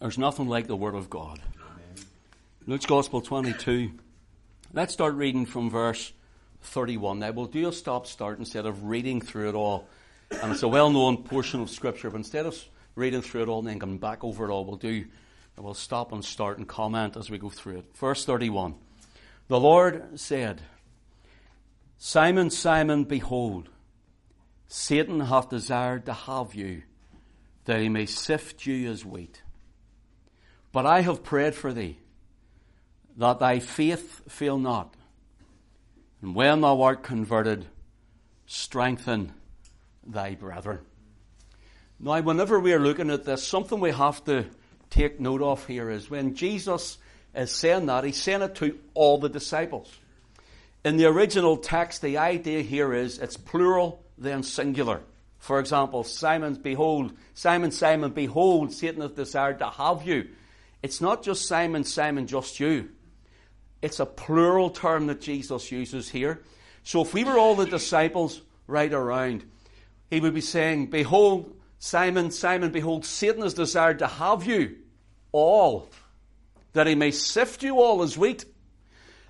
There's nothing like the Word of God. Luke's Gospel 22. Let's start reading from verse 31. Now, we'll do a stop start instead of reading through it all. And it's a well known portion of Scripture, but instead of reading through it all and then coming back over it all, we'll do, we'll stop and start and comment as we go through it. Verse 31. The Lord said, Simon, Simon, behold, Satan hath desired to have you, that he may sift you as wheat. But I have prayed for thee, that thy faith fail not. And when thou art converted, strengthen thy brethren. Now, whenever we are looking at this, something we have to take note of here is when Jesus is saying that, he's saying it to all the disciples. In the original text, the idea here is it's plural, then singular. For example, Simon, behold, Simon, Simon, behold, Satan hath desired to have you. It's not just Simon, Simon, just you. It's a plural term that Jesus uses here. So if we were all the disciples right around, he would be saying, Behold, Simon, Simon, behold, Satan has desired to have you all, that he may sift you all as wheat.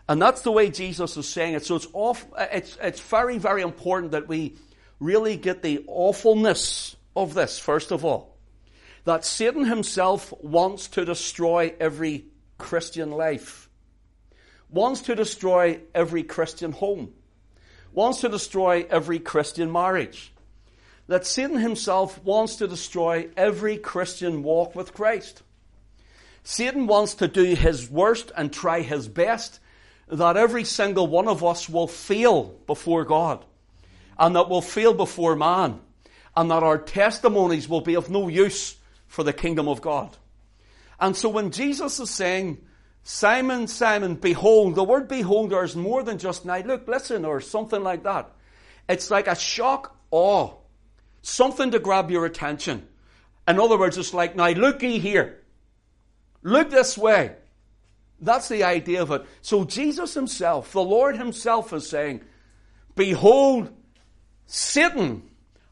And that's the way Jesus is saying it. So it's, off, it's, it's very, very important that we really get the awfulness of this, first of all that Satan himself wants to destroy every Christian life, wants to destroy every Christian home, wants to destroy every Christian marriage. That Satan himself wants to destroy every Christian walk with Christ. Satan wants to do his worst and try his best that every single one of us will fail before God and that will fail before man and that our testimonies will be of no use for the kingdom of God. And so when Jesus is saying, Simon, Simon, behold, the word behold is more than just now look, listen, or something like that. It's like a shock awe. Something to grab your attention. In other words, it's like, now look ye here. Look this way. That's the idea of it. So Jesus himself, the Lord himself is saying, Behold, Satan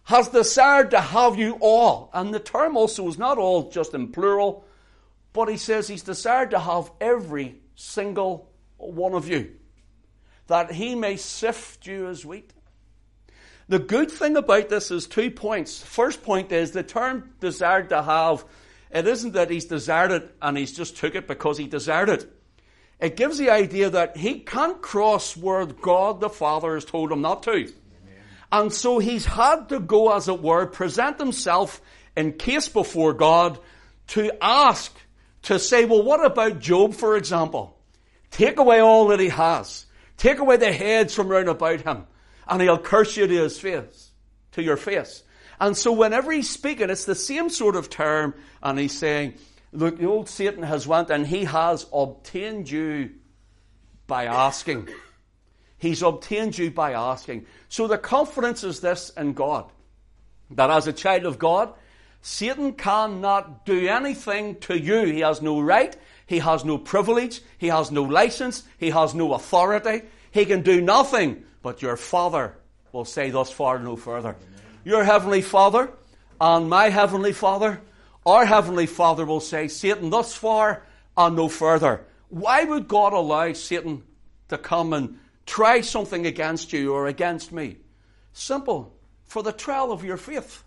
has desired to have you all. And the term also is not all just in plural, but he says he's desired to have every single one of you, that he may sift you as wheat. The good thing about this is two points. First point is the term desired to have, it isn't that he's desired it and he's just took it because he desired it. It gives the idea that he can't cross where God the Father has told him not to. And so he's had to go, as it were, present himself in case before God to ask, to say, well, what about Job, for example? Take away all that he has. Take away the heads from round about him, and he'll curse you to his face, to your face. And so whenever he's speaking, it's the same sort of term, and he's saying, look, the old Satan has went and he has obtained you by asking. He's obtained you by asking. So the confidence is this in God that as a child of God, Satan cannot do anything to you. He has no right, he has no privilege, he has no license, he has no authority. He can do nothing, but your Father will say thus far no further. Your Heavenly Father and my Heavenly Father, our Heavenly Father will say, Satan, thus far and no further. Why would God allow Satan to come and try something against you or against me. Simple. For the trial of your faith.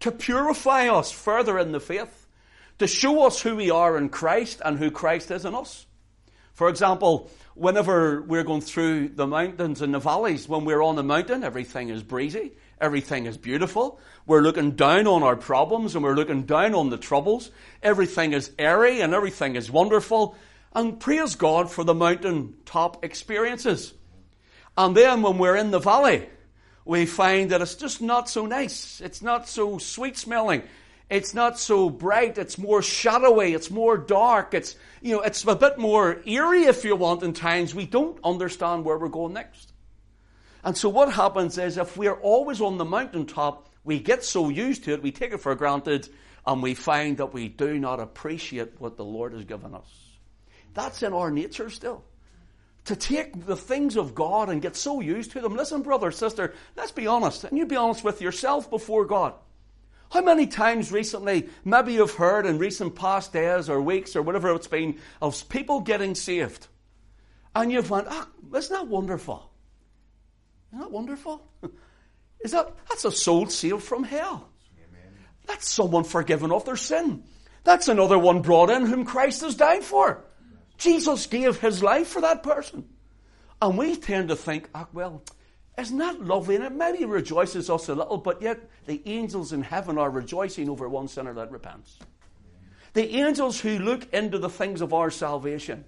To purify us further in the faith. To show us who we are in Christ and who Christ is in us. For example, whenever we're going through the mountains and the valleys, when we're on the mountain, everything is breezy, everything is beautiful. We're looking down on our problems and we're looking down on the troubles. Everything is airy and everything is wonderful. And praise God for the mountain top experiences. And then when we're in the valley, we find that it's just not so nice. It's not so sweet smelling. It's not so bright. It's more shadowy. It's more dark. It's, you know, it's a bit more eerie if you want in times. We don't understand where we're going next. And so what happens is if we're always on the mountaintop, we get so used to it, we take it for granted, and we find that we do not appreciate what the Lord has given us. That's in our nature still to take the things of God and get so used to them. Listen, brother, sister, let's be honest, and you be honest with yourself before God. How many times recently, maybe you've heard in recent past days or weeks or whatever it's been, of people getting saved? And you've went, ah, isn't that wonderful? Isn't that wonderful? Is that, that's a soul saved from hell. Amen. That's someone forgiven of their sin. That's another one brought in whom Christ has died for. Jesus gave his life for that person. And we tend to think, ah, well, isn't that lovely? And it maybe rejoices us a little, but yet the angels in heaven are rejoicing over one sinner that repents. The angels who look into the things of our salvation.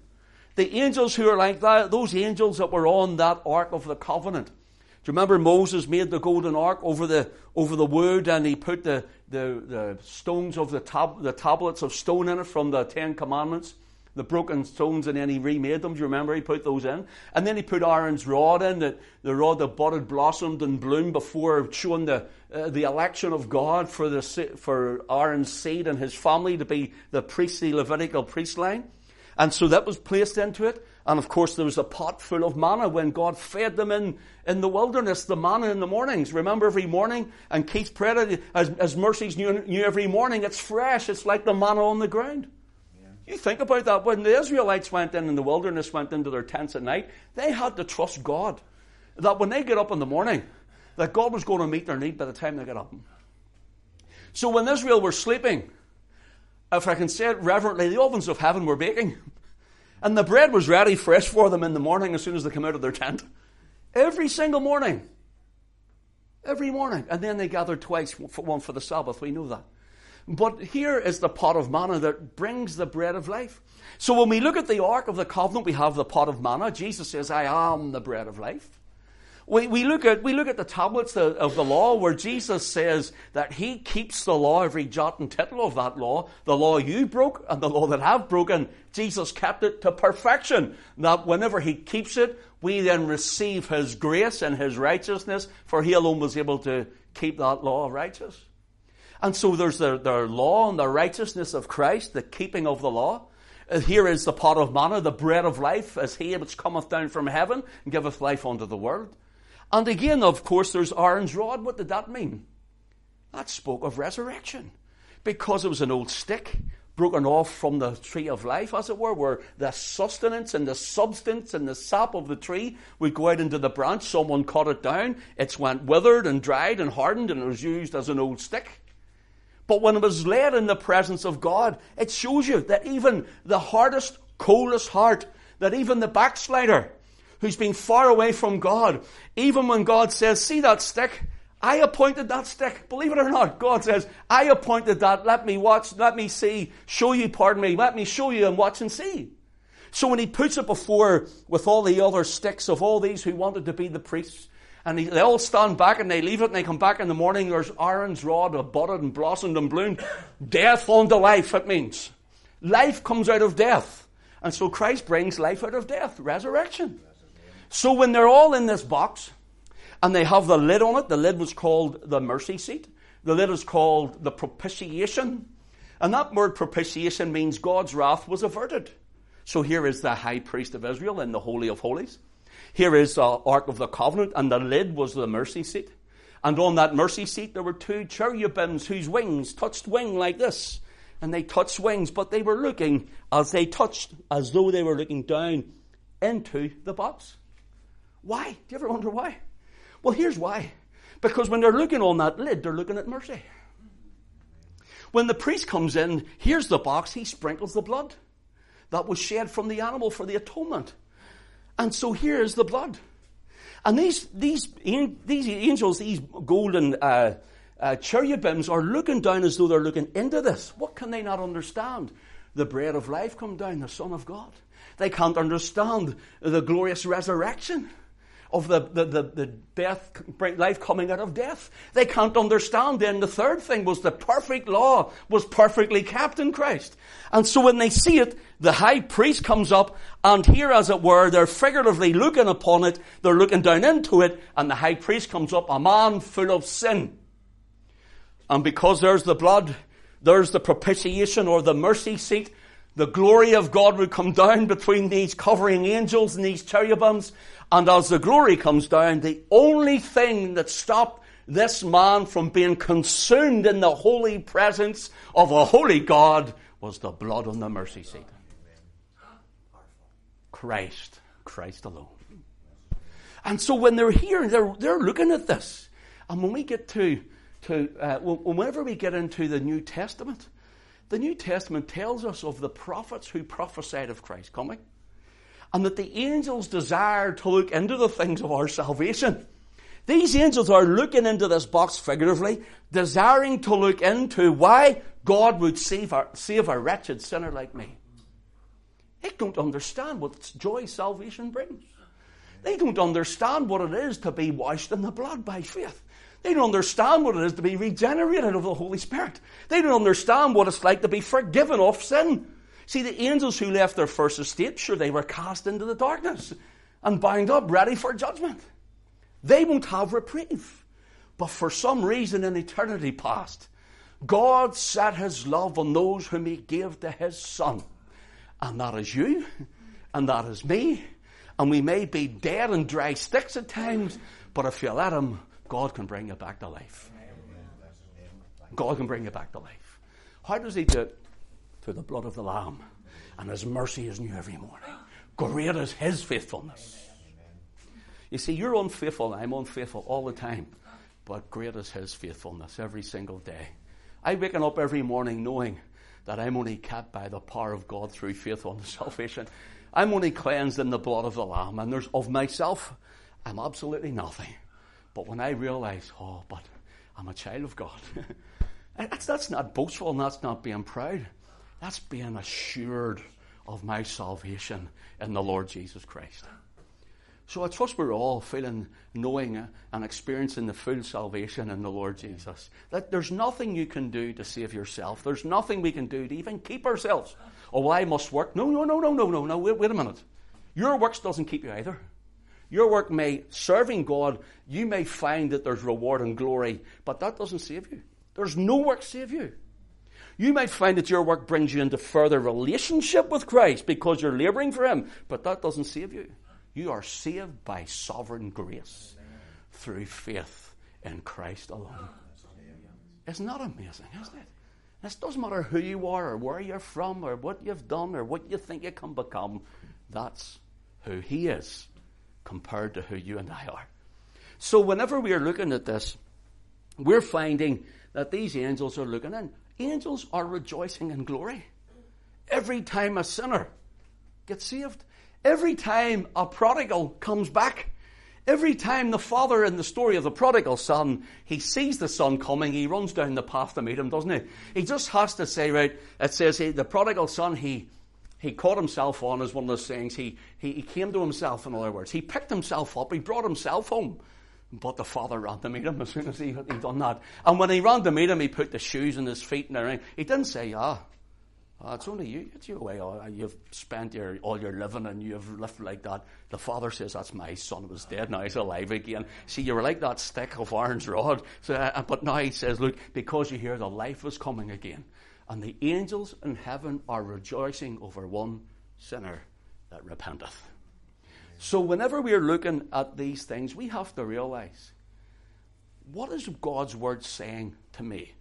The angels who are like that, those angels that were on that ark of the covenant. Do you remember Moses made the golden ark over the over the wood and he put the, the, the stones of the tab, the tablets of stone in it from the Ten Commandments? The broken stones and then he remade them. Do you remember? He put those in. And then he put Aaron's rod in, the, the rod that budded, blossomed, and bloomed before showing the, uh, the election of God for, the, for Aaron's seed and his family to be the priestly Levitical priest line. And so that was placed into it. And of course, there was a pot full of manna when God fed them in, in the wilderness, the manna in the mornings. Remember every morning? And Keith prayed, it as, as mercies new, new every morning, it's fresh. It's like the manna on the ground. You think about that. When the Israelites went in in the wilderness, went into their tents at night, they had to trust God. That when they get up in the morning, that God was going to meet their need by the time they get up. So when Israel were sleeping, if I can say it reverently, the ovens of heaven were baking. And the bread was ready fresh for them in the morning as soon as they come out of their tent. Every single morning. Every morning. And then they gathered twice, one for the Sabbath. We know that. But here is the pot of manna that brings the bread of life. So when we look at the Ark of the Covenant, we have the pot of manna. Jesus says, I am the bread of life. We, we, look at, we look at the tablets of the law where Jesus says that he keeps the law, every jot and tittle of that law. The law you broke and the law that I've broken, Jesus kept it to perfection. That whenever he keeps it, we then receive his grace and his righteousness, for he alone was able to keep that law righteous. And so there's the, law and the righteousness of Christ, the keeping of the law. Uh, here is the pot of manna, the bread of life, as he which cometh down from heaven and giveth life unto the world. And again, of course, there's Aaron's rod. What did that mean? That spoke of resurrection. Because it was an old stick broken off from the tree of life, as it were, where the sustenance and the substance and the sap of the tree would go out into the branch. Someone cut it down. It's went withered and dried and hardened and it was used as an old stick. But when it was laid in the presence of God, it shows you that even the hardest, coldest heart, that even the backslider who's been far away from God, even when God says, see that stick? I appointed that stick. Believe it or not, God says, I appointed that. Let me watch, let me see, show you, pardon me, let me show you and watch and see. So when he puts it before with all the other sticks of all these who wanted to be the priests, and they all stand back and they leave it and they come back in the morning. There's Aaron's rod budded and blossomed and bloomed. Death unto life, it means. Life comes out of death. And so Christ brings life out of death, resurrection. So when they're all in this box and they have the lid on it, the lid was called the mercy seat. The lid is called the propitiation. And that word propitiation means God's wrath was averted. So here is the high priest of Israel in the Holy of Holies. Here is the Ark of the Covenant, and the lid was the mercy seat. And on that mercy seat, there were two cherubims whose wings touched wing like this. And they touched wings, but they were looking as they touched, as though they were looking down into the box. Why? Do you ever wonder why? Well, here's why. Because when they're looking on that lid, they're looking at mercy. When the priest comes in, here's the box, he sprinkles the blood that was shed from the animal for the atonement. And so here is the blood. And these, these, these angels, these golden uh, uh, cherubims, are looking down as though they're looking into this. What can they not understand? The bread of life come down, the Son of God. They can't understand the glorious resurrection of the, the, the, the death, life coming out of death. They can't understand then the third thing was the perfect law was perfectly kept in Christ. And so when they see it, the high priest comes up and here as it were, they're figuratively looking upon it, they're looking down into it, and the high priest comes up, a man full of sin. And because there's the blood, there's the propitiation or the mercy seat, the glory of God would come down between these covering angels and these cherubims, and as the glory comes down, the only thing that stopped this man from being consumed in the holy presence of a holy God was the blood on the mercy seat. Christ, Christ alone. And so when they're here, they're, they're looking at this. And when we get to, to uh, whenever we get into the New Testament, the New Testament tells us of the prophets who prophesied of Christ coming. And that the angels desire to look into the things of our salvation. These angels are looking into this box figuratively, desiring to look into why God would save a, save a wretched sinner like me. They don't understand what joy salvation brings. They don't understand what it is to be washed in the blood by faith. They don't understand what it is to be regenerated of the Holy Spirit. They don't understand what it's like to be forgiven of sin. See, the angels who left their first estate, sure, they were cast into the darkness and bound up, ready for judgment. They won't have reprieve. But for some reason in eternity past, God set his love on those whom he gave to his Son. And that is you, and that is me. And we may be dead and dry sticks at times, but if you let him, God can bring you back to life. God can bring you back to life. How does he do it? Through the blood of the Lamb. And his mercy is new every morning. Great is his faithfulness. You see, you're unfaithful, I'm unfaithful all the time. But great is His faithfulness every single day. I waken up every morning knowing that I'm only kept by the power of God through faith unto salvation. I'm only cleansed in the blood of the Lamb, and there's of myself, I'm absolutely nothing. But when I realize, oh, but I'm a child of God, that's, that's not boastful and that's not being proud. That's being assured of my salvation in the Lord Jesus Christ. So I trust we're all feeling, knowing, and experiencing the full salvation in the Lord Jesus. That there's nothing you can do to save yourself. There's nothing we can do to even keep ourselves. Oh, I must work. No, no, no, no, no, no, no. Wait, wait a minute. Your works doesn't keep you either. Your work may, serving God, you may find that there's reward and glory, but that doesn't save you. There's no work save you. You might find that your work brings you into further relationship with Christ because you're laboring for Him, but that doesn't save you. You are saved by sovereign grace through faith in Christ alone. Isn't that amazing, isn't it? It doesn't matter who you are or where you're from or what you've done or what you think you can become. That's who He is compared to who you and I are. So whenever we are looking at this, we're finding that these angels are looking in. Angels are rejoicing in glory. Every time a sinner gets saved, Every time a prodigal comes back, every time the father in the story of the prodigal son, he sees the son coming, he runs down the path to meet him, doesn't he? He just has to say, right, it says he, the prodigal son, he, he caught himself on as one of those things. He, he, he came to himself, in other words. He picked himself up, he brought himself home. But the father ran to meet him as soon as he had done that. And when he ran to meet him, he put the shoes on his feet and everything. He didn't say, ah, Oh, it's only you. It's your way. Oh, you've spent your, all your living and you've lived like that. The father says, That's my son was dead. Now he's alive again. See, you were like that stick of Aaron's rod. So, uh, but now he says, Look, because you hear the life is coming again. And the angels in heaven are rejoicing over one sinner that repenteth. So, whenever we are looking at these things, we have to realize what is God's word saying to me?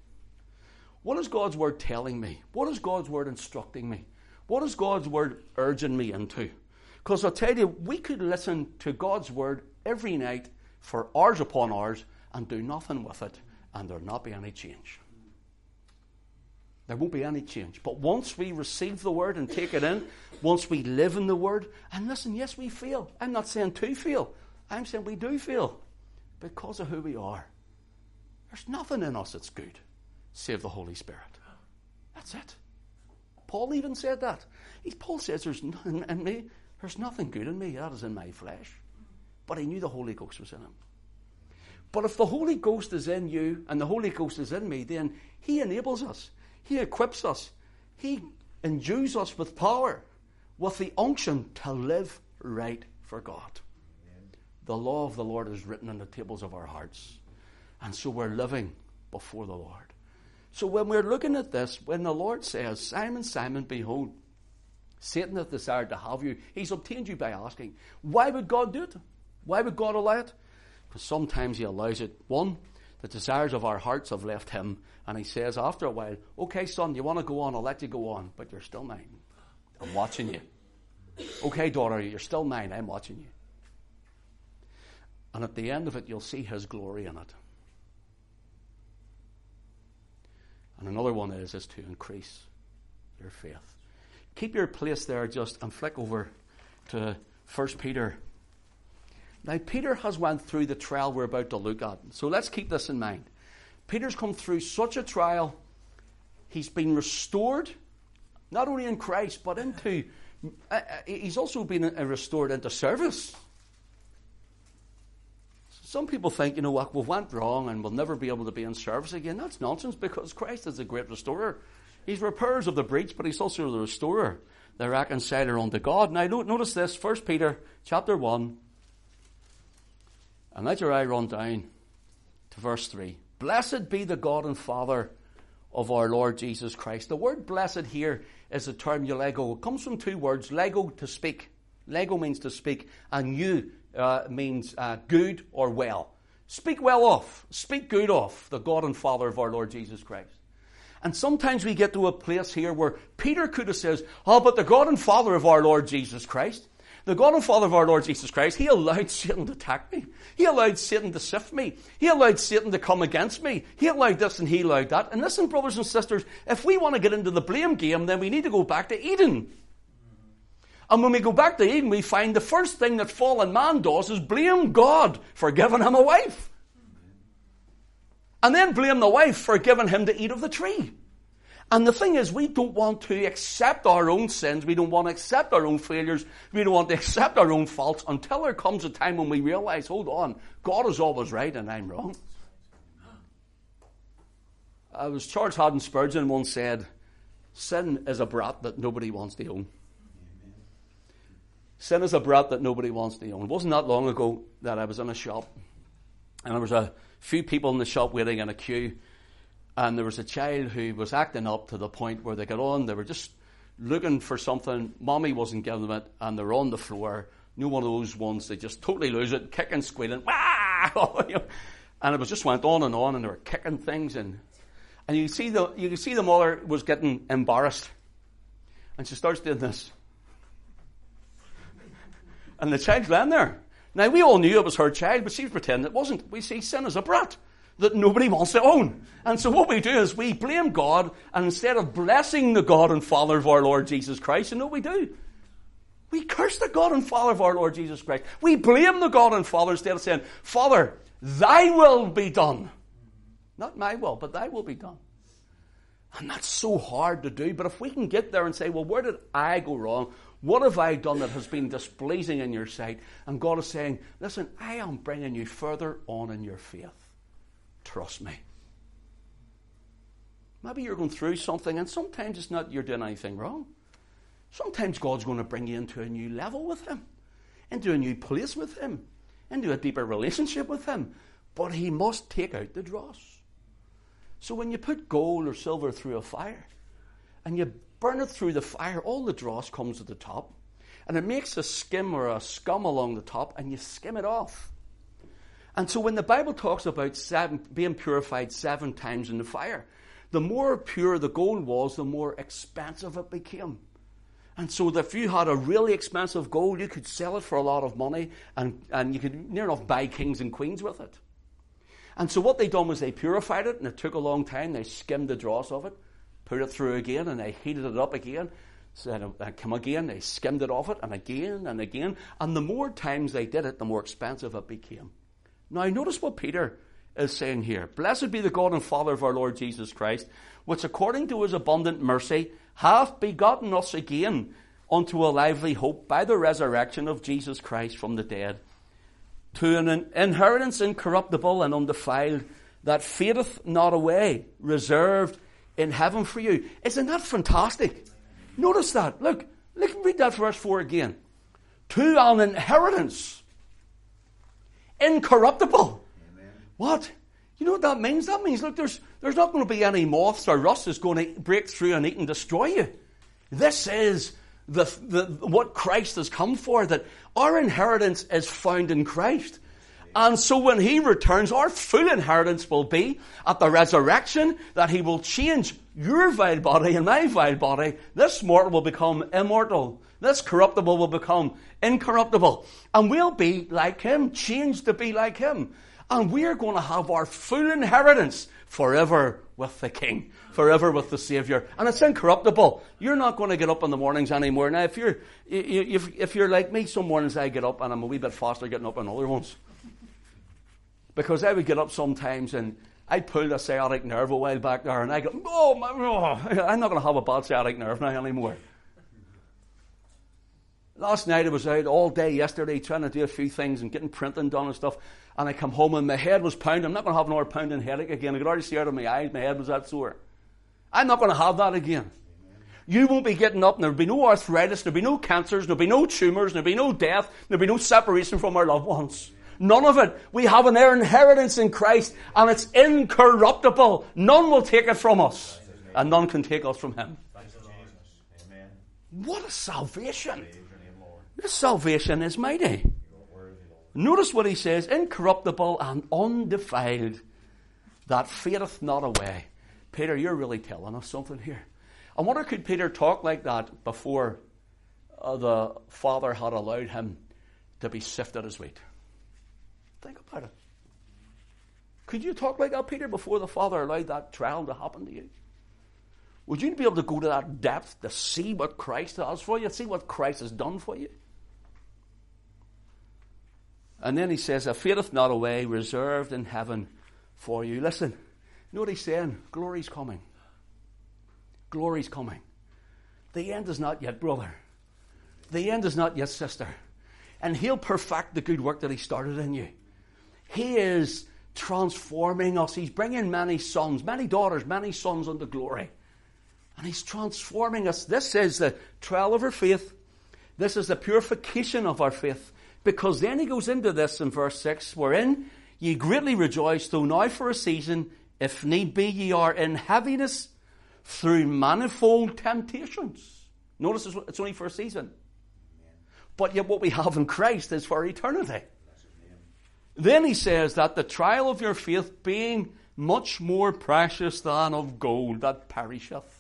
What is God's word telling me? What is God's word instructing me? What is God's word urging me into? Because I'll tell you, we could listen to God's word every night for hours upon hours and do nothing with it, and there'll not be any change. There won't be any change. But once we receive the word and take it in, once we live in the word, and listen, yes, we feel. I'm not saying to feel, I'm saying we do feel because of who we are. There's nothing in us that's good save the Holy Spirit. That's it. Paul even said that. He, Paul says there's nothing in me, there's nothing good in me, that is in my flesh. But he knew the Holy Ghost was in him. But if the Holy Ghost is in you and the Holy Ghost is in me, then he enables us. He equips us. He endues us with power, with the unction to live right for God. The law of the Lord is written on the tables of our hearts. And so we're living before the Lord. So when we're looking at this, when the Lord says, Simon, Simon, behold, Satan hath desired to have you, he's obtained you by asking. Why would God do it? Why would God allow it? Because sometimes he allows it, one, The desires of our hearts have left him. And he says after a while, Okay, son, you want to go on? I'll let you go on, but you're still mine. I'm watching you. Okay, daughter, you're still mine. I'm watching you. And at the end of it, you'll see his glory in it. And another one is, is to increase your faith. Keep your place there just and flick over to 1 Peter now, Peter has went through the trial we're about to look at. So let's keep this in mind. Peter's come through such a trial. He's been restored, not only in Christ, but into, uh, uh he's also been uh, restored into service. Some people think, you know what, we've went wrong and we'll never be able to be in service again. That's nonsense because Christ is the great restorer. He's repairs of the breach, but he's also the restorer, the reconciler unto God. Now notice this, 1 Peter chapter 1, and let your eye run down to verse 3. Blessed be the God and Father of our Lord Jesus Christ. The word blessed here is the term eulego. It comes from two words, lego to speak. Lego means to speak, and you uh, means uh, good or well. Speak well of, speak good of the God and Father of our Lord Jesus Christ. And sometimes we get to a place here where Peter could have says, Oh, but the God and Father of our Lord Jesus Christ. The God and Father of our Lord Jesus Christ, He allowed Satan to attack me. He allowed Satan to sift me. He allowed Satan to come against me. He allowed this and He allowed that. And listen, brothers and sisters, if we want to get into the blame game, then we need to go back to Eden. And when we go back to Eden, we find the first thing that fallen man does is blame God for giving him a wife. And then blame the wife for giving him to eat of the tree. And the thing is, we don't want to accept our own sins. We don't want to accept our own failures. We don't want to accept our own faults until there comes a time when we realize, hold on, God is always right and I'm wrong. I was Charles Haddon Spurgeon once said, sin is a brat that nobody wants to own. Sin is a brat that nobody wants to own. It wasn't that long ago that I was in a shop and there was a few people in the shop waiting in a queue and there was a child who was acting up to the point where they got on, they were just looking for something, mommy wasn't giving them it, and they were on the floor. Know, one of those ones they just totally lose it, kicking, squealing, and it was just went on and on, and they were kicking things, and and you see the you can see the mother was getting embarrassed, and she starts doing this, and the child's laying there. Now we all knew it was her child, but she was pretending it wasn't. We see sin as a brat that nobody wants to own. And so what we do is we blame God, and instead of blessing the God and Father of our Lord Jesus Christ, you know we do? We curse the God and Father of our Lord Jesus Christ. We blame the God and Father instead of saying, Father, thy will be done. Not my will, but thy will be done. And that's so hard to do. But if we can get there and say, well, where did I go wrong? What have I done that has been displeasing in your sight? And God is saying, listen, I am bringing you further on in your faith. Trust me. Maybe you're going through something, and sometimes it's not you're doing anything wrong. Sometimes God's going to bring you into a new level with Him, into a new place with Him, into a deeper relationship with Him. But He must take out the dross. So when you put gold or silver through a fire, and you burn it through the fire, all the dross comes at the top, and it makes a skim or a scum along the top, and you skim it off. And so when the Bible talks about seven, being purified seven times in the fire, the more pure the gold was, the more expensive it became. And so if you had a really expensive gold, you could sell it for a lot of money and, and you could near enough buy kings and queens with it. And so what they done was they purified it and it took a long time. They skimmed the dross of it, put it through again and they heated it up again. So then it come again, they skimmed it off it and again and again. And the more times they did it, the more expensive it became. Now, notice what Peter is saying here. Blessed be the God and Father of our Lord Jesus Christ, which according to his abundant mercy hath begotten us again unto a lively hope by the resurrection of Jesus Christ from the dead, to an inheritance incorruptible and undefiled, that fadeth not away, reserved in heaven for you. Isn't that fantastic? Notice that. Look, look, read that verse 4 again. To an inheritance incorruptible. Amen. What? You know what that means? That means, look, there's, there's not going to be any moths or rust that's going to break through and eat and destroy you. This is the, the, what Christ has come for, that our inheritance is found in Christ. And so when he returns, our full inheritance will be at the resurrection that he will change your vile body and my vile body. This mortal will become immortal. This corruptible will become incorruptible. And we'll be like him, changed to be like him. And we're going to have our full inheritance forever with the King, forever with the Savior. And it's incorruptible. You're not going to get up in the mornings anymore. Now, if you're, if, you're like me, some mornings I get up and I'm a wee bit faster getting up than other ones. Because I would get up sometimes and I pulled a sciatic nerve a while back there and I go, oh, my, oh I'm not going to have a bad sciatic nerve now anymore. Last night I was out all day yesterday trying to do a few things and getting printing done and stuff. And I come home and my head was pounding. I'm not going to have another pounding headache again. I could already see out of my eyes. My head was that sore. I'm not going to have that again. You won't be getting up and there'll be no arthritis, there'll be no cancers, there'll be no tumours, there'll be no death, there'll be no separation from our loved ones. None of it. We have an inheritance in Christ and it's incorruptible. None will take it from us and none can take us from Him. What a salvation! This salvation is mighty. Notice what he says incorruptible and undefiled, that fadeth not away. Peter, you're really telling us something here. I wonder could Peter talk like that before uh, the Father had allowed him to be sifted as wheat? Think about it. Could you talk like that, Peter, before the Father allowed that trial to happen to you? Would you be able to go to that depth to see what Christ has for you, see what Christ has done for you? And then he says, "A fadeth not away, reserved in heaven for you. Listen, you know what he's saying? Glory's coming. Glory's coming. The end is not yet, brother. The end is not yet, sister. And he'll perfect the good work that he started in you. He is transforming us. He's bringing many sons, many daughters, many sons unto glory. And he's transforming us. This is the trial of our faith. This is the purification of our faith. Because then he goes into this in verse 6 wherein ye greatly rejoice, though now for a season, if need be, ye are in heaviness through manifold temptations. Notice it's only for a season. But yet, what we have in Christ is for eternity. Then he says that the trial of your faith being much more precious than of gold that perisheth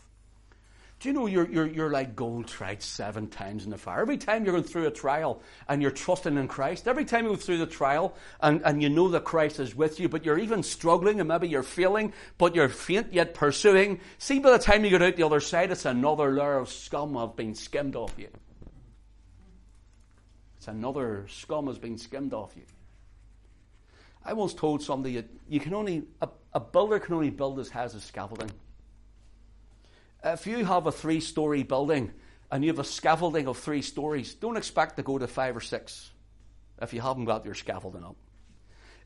do you know you're, you're, you're like gold tried seven times in the fire? Every time you're going through a trial and you're trusting in Christ, every time you go through the trial and, and you know that Christ is with you, but you're even struggling and maybe you're failing, but you're faint yet pursuing, see by the time you get out the other side, it's another layer of scum have been skimmed off you. It's another scum has been skimmed off you. I once told somebody that you can only, a, a builder can only build as has a scaffolding. If you have a three story building and you have a scaffolding of three stories, don't expect to go to five or six if you haven't got your scaffolding up.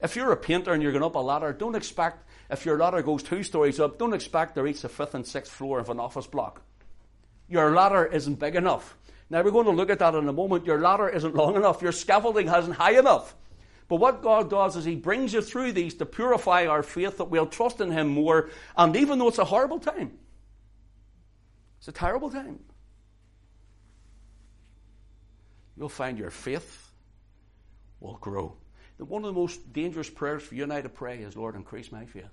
If you're a painter and you're going up a ladder, don't expect, if your ladder goes two stories up, don't expect to reach the fifth and sixth floor of an office block. Your ladder isn't big enough. Now, we're going to look at that in a moment. Your ladder isn't long enough. Your scaffolding isn't high enough. But what God does is He brings you through these to purify our faith that we'll trust in Him more. And even though it's a horrible time, it's a terrible time. You'll find your faith will grow. One of the most dangerous prayers for you and I to pray is, Lord, increase my faith.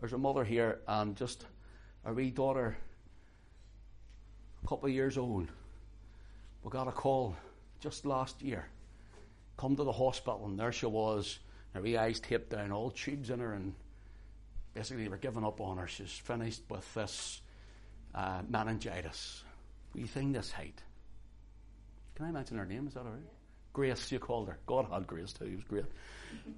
There's a mother here and just a wee daughter, a couple of years old. We got a call just last year. Come to the hospital, and there she was, her wee eyes taped down, all tubes in her, and basically they were giving up on her. She's finished with this uh, meningitis. We think this height. Can I mention her name? Is that all right? Grace, you called her. God had Grace too. It was great.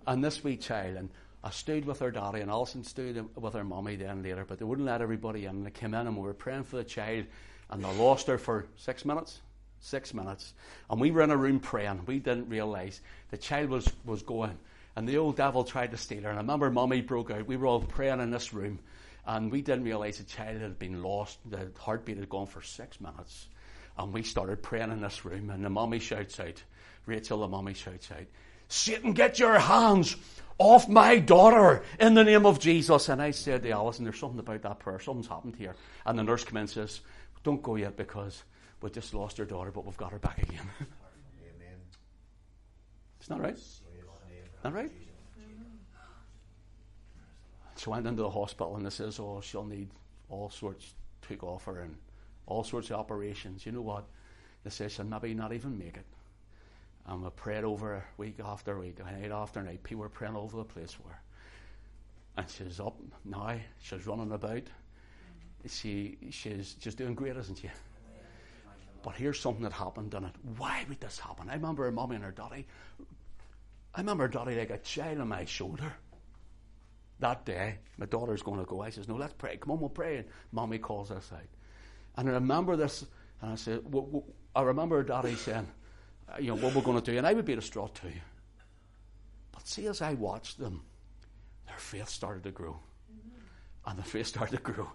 And this wee child, and I stood with her daddy, and Alison stood with her mommy then later, but they wouldn't let everybody in. And they came in, and we were praying for the child, and they lost her for six minutes. Six minutes. And we were in a room praying. We didn't realise the child was, was going. And the old devil tried to steal her. And I remember Mummy broke out. We were all praying in this room. And we didn't realize the child had been lost. The heartbeat had gone for six minutes. And we started praying in this room. And the mummy shouts out, Rachel, the mummy shouts out, Satan, get your hands off my daughter in the name of Jesus. And I said to Alison, there's something about that prayer. Something's happened here. And the nurse comes and says, don't go yet because we just lost our daughter, but we've got her back again. Amen. Isn't that right? That right? She went into the hospital and they says, oh, she'll need all sorts took off her and all sorts of operations. You know what? They says she'll maybe not even make it. And we prayed over her week after week, night after night. People were praying over the place for her. And she's up now. She's running about. She, she's just doing great, isn't she? But here's something that happened in it. Why would this happen? I remember her mummy and her daddy. I remember daddy like a child on my shoulder. That day, my daughter's going to go. I says, No, let's pray. Come on, we'll pray. And mommy calls us out. And I remember this, and I said, well, well, I remember daddy saying, uh, You know, what we're going to do. And I would be distraught too. But see, as I watched them, their faith started to grow. And their faith started to grow.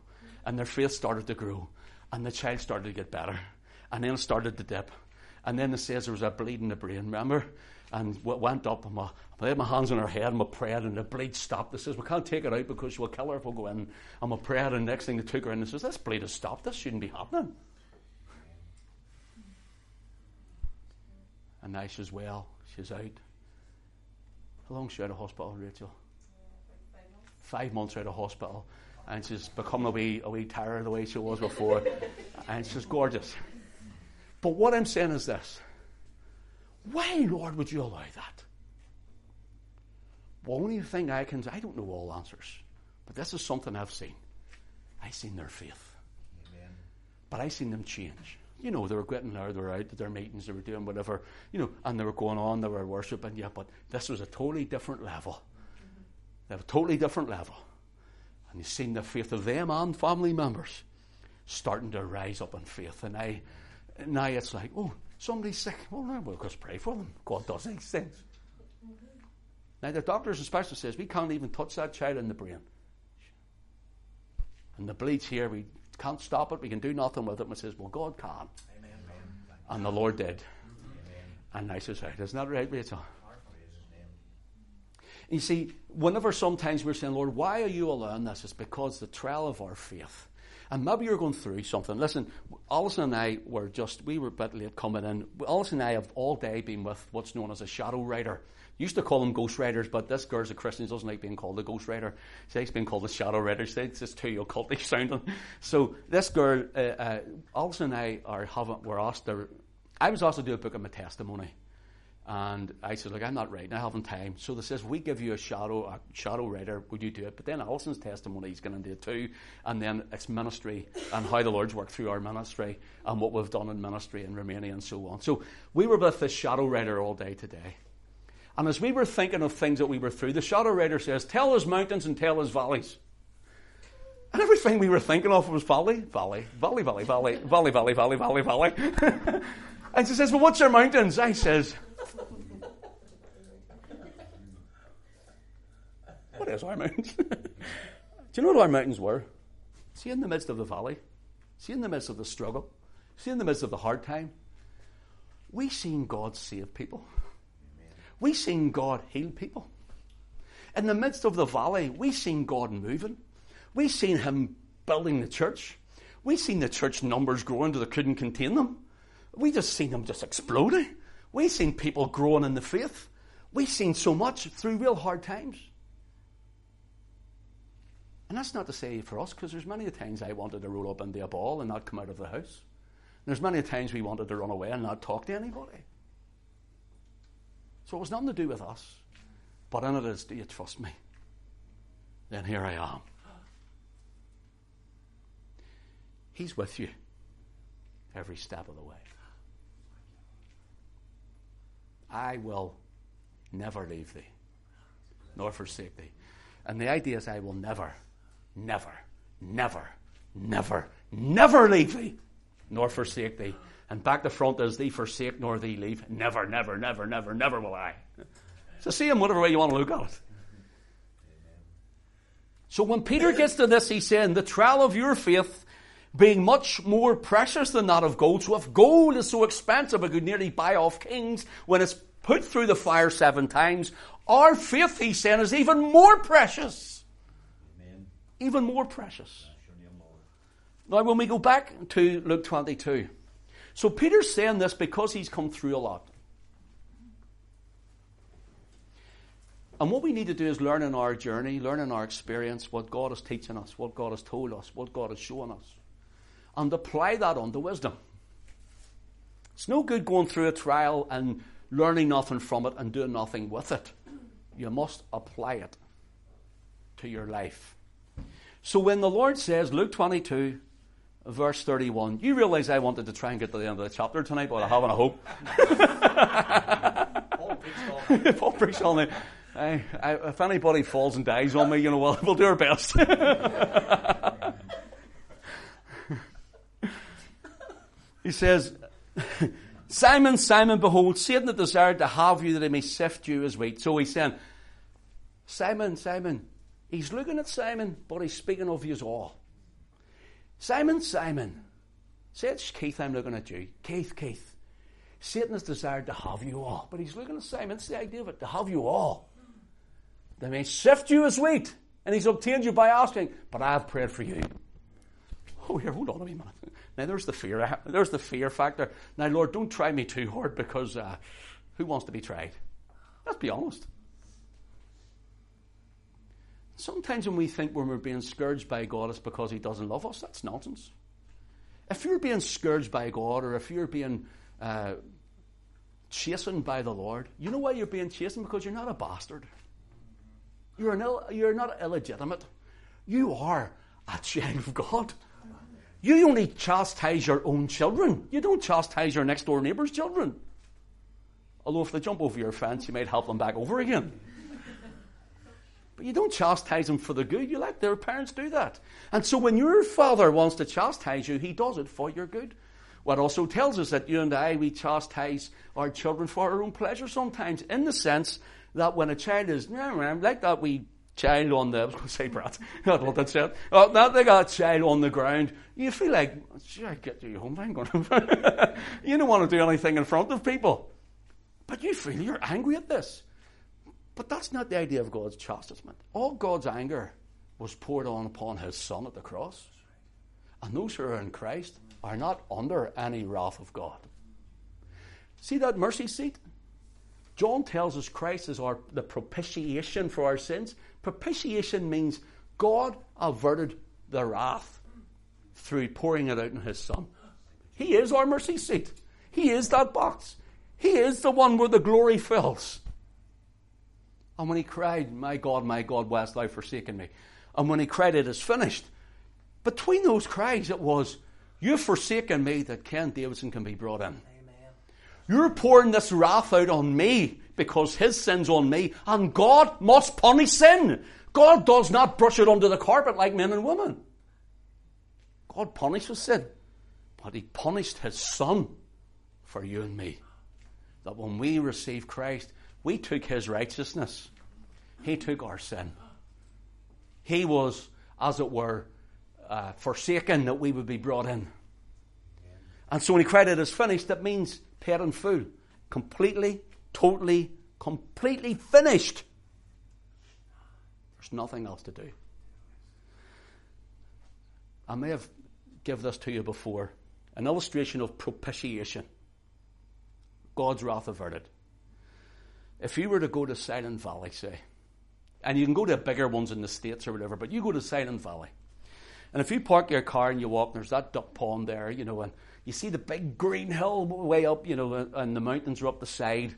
And their faith started to grow. And the child started to get better. And then it started to dip. And then it says there was a bleed in the brain, remember? And went up and I laid my hands on her head and I prayed and the bleed stopped. They says, we can't take it out because she will kill her if we go in. And I prayed and the next thing they took her in and says, this bleed has stopped. This shouldn't be happening. And now she's well. She's out. How long she out of hospital, Rachel? Five months out of hospital. And she's become a wee, a wee tired the way she was before. and she's gorgeous. But what I'm saying is this why, Lord, would you allow that? Well, only thing I can I don't know all answers, but this is something I've seen. I've seen their faith. Amen. But I've seen them change. You know, they were getting there, they were out at their meetings, they were doing whatever, you know, and they were going on, they were worshiping, yeah, but this was a totally different level. They have a totally different level. And you've seen the faith of them and family members starting to rise up in faith. And I now it's like, oh, somebody's sick. Well, no, we'll just pray for them. God does these things. Now the doctors and specialists says we can't even touch that child in the brain. And the bleed's here, we can't stop it, we can do nothing with it. And says, Well, God can. Amen. And the Lord did. Amen. And I says, right, isn't that right, Rachel? You see, whenever sometimes we're saying, Lord, why are you allowing this? It's because the trial of our faith. And maybe you're going through something. Listen, Alison and I were just, we were a bit late coming in. Alison and I have all day been with what's known as a shadow writer. Used to call them ghost writers, but this girl's a Christian, doesn't like being called a ghost writer. She likes being called a shadow writer. She thinks it's too occultish sounding. So this girl, uh, uh, Alison and I are having, were asked to, I was asked to do a book of my testimony. And I said, look, I'm not writing, I haven't time. So they says, we give you a shadow, a shadow writer, would you do it? But then Alison's testimony is going to do it too. And then it's ministry and how the Lord's worked through our ministry and what we've done in ministry in Romania and so on. So we were with the shadow writer all day today. And as we were thinking of things that we were through, the shadow writer says, tell us mountains and tell us valleys. And everything we were thinking of was valley, valley, valley, valley, valley, valley, valley, valley, valley, valley. and she says, well, what's your mountains? I says, what is our mountains? Do you know what our mountains were? See, in the midst of the valley, see, in the midst of the struggle, see, in the midst of the hard time, we seen God save people. We seen God heal people. In the midst of the valley, we seen God moving. We seen Him building the church. We seen the church numbers growing till they couldn't contain them. We just seen them just exploding. We've seen people growing in the faith. We've seen so much through real hard times. And that's not to say for us, because there's many times I wanted to roll up into a ball and not come out of the house. there's many times we wanted to run away and not talk to anybody. So it was nothing to do with us. But in it is, do you trust me? Then here I am. He's with you every step of the way. I will never leave thee, nor forsake thee. And the idea is, I will never, never, never, never, never leave thee, nor forsake thee. And back to front is thee forsake nor thee leave. Never, never, never, never, never will I. So see him whatever way you want to look at it. So when Peter gets to this, he's saying, the trial of your faith being much more precious than that of gold. So if gold is so expensive it could nearly buy off kings when it's put through the fire seven times, our faith, he's saying, is even more precious. Amen. Even more precious. Now, when we go back to Luke 22, so Peter's saying this because he's come through a lot. And what we need to do is learn in our journey, learn in our experience what God is teaching us, what God has told us, what God is showing us, and apply that unto wisdom. It's no good going through a trial and learning nothing from it and doing nothing with it. You must apply it to your life. So when the Lord says, Luke 22, verse 31, you realize I wanted to try and get to the end of the chapter tonight, but I haven't a hope. Paul preached all night. I, I, if anybody falls and dies on me, you know, we'll, we'll do our best. he says, Simon, Simon, behold, Satan desired to have you that he may sift you as wheat. So he's saying, Simon, Simon. He's looking at Simon, but he's speaking of you all. Simon, Simon. Say it's Keith, I'm looking at you. Keith, Keith. Satan has desired to have you all. But he's looking at Simon. It's the idea of it, to have you all. They may sift you as wheat. And he's obtained you by asking, but I have prayed for you. Oh, here, hold on a minute. Now, there's the fear. There's the fear factor. Now, Lord, don't try me too hard because uh, who wants to be tried? Let's be honest. Sometimes when we think when we're being scourged by God, it's because He doesn't love us. That's nonsense. If you're being scourged by God or if you're being uh, chastened by the Lord, you know why you're being chastened? Because you're not a bastard. You're, an Ill, you're not illegitimate. You are a child of God. You only chastise your own children. You don't chastise your next door neighbour's children. Although if they jump over your fence, you might help them back over again. But you don't chastise them for the good. You let their parents do that. And so when your father wants to chastise you, he does it for your good. What also tells us that you and I, we chastise our children for our own pleasure sometimes, in the sense that when a child is, like that we child on the, I was going to say brat, not what that said, oh, that they got a child on the ground, you feel like, I get you home? I'm going to. you don't want to do anything in front of people. But you feel you're angry at this. But that's not the idea of God's chastisement. All God's anger was poured on upon his Son at the cross. And those who are in Christ are not under any wrath of God. See that mercy seat? John tells us Christ is our, the propitiation for our sins. Propitiation means God averted the wrath through pouring it out in his Son. He is our mercy seat. He is that box. He is the one where the glory fills. And when he cried, My God, my God, why hast thou forsaken me? And when he cried, It is finished, between those cries it was, You've forsaken me that Ken Davidson can be brought in. You're pouring this wrath out on me because his sin's on me, and God must punish sin. God does not brush it under the carpet like men and women. God punishes sin, but he punished his son for you and me. That when we receive Christ, we took his righteousness, he took our sin. He was, as it were, uh, forsaken that we would be brought in. And so when he cried, It is finished, that means paid in full. Completely, totally, completely finished. There's nothing else to do. I may have given this to you before. An illustration of propitiation. God's wrath averted. If you were to go to Silent Valley, say, and you can go to bigger ones in the States or whatever, but you go to Silent Valley. And if you park your car and you walk, there's that duck pond there, you know, and you see the big green hill way up, you know, uh, and the mountains are up the side.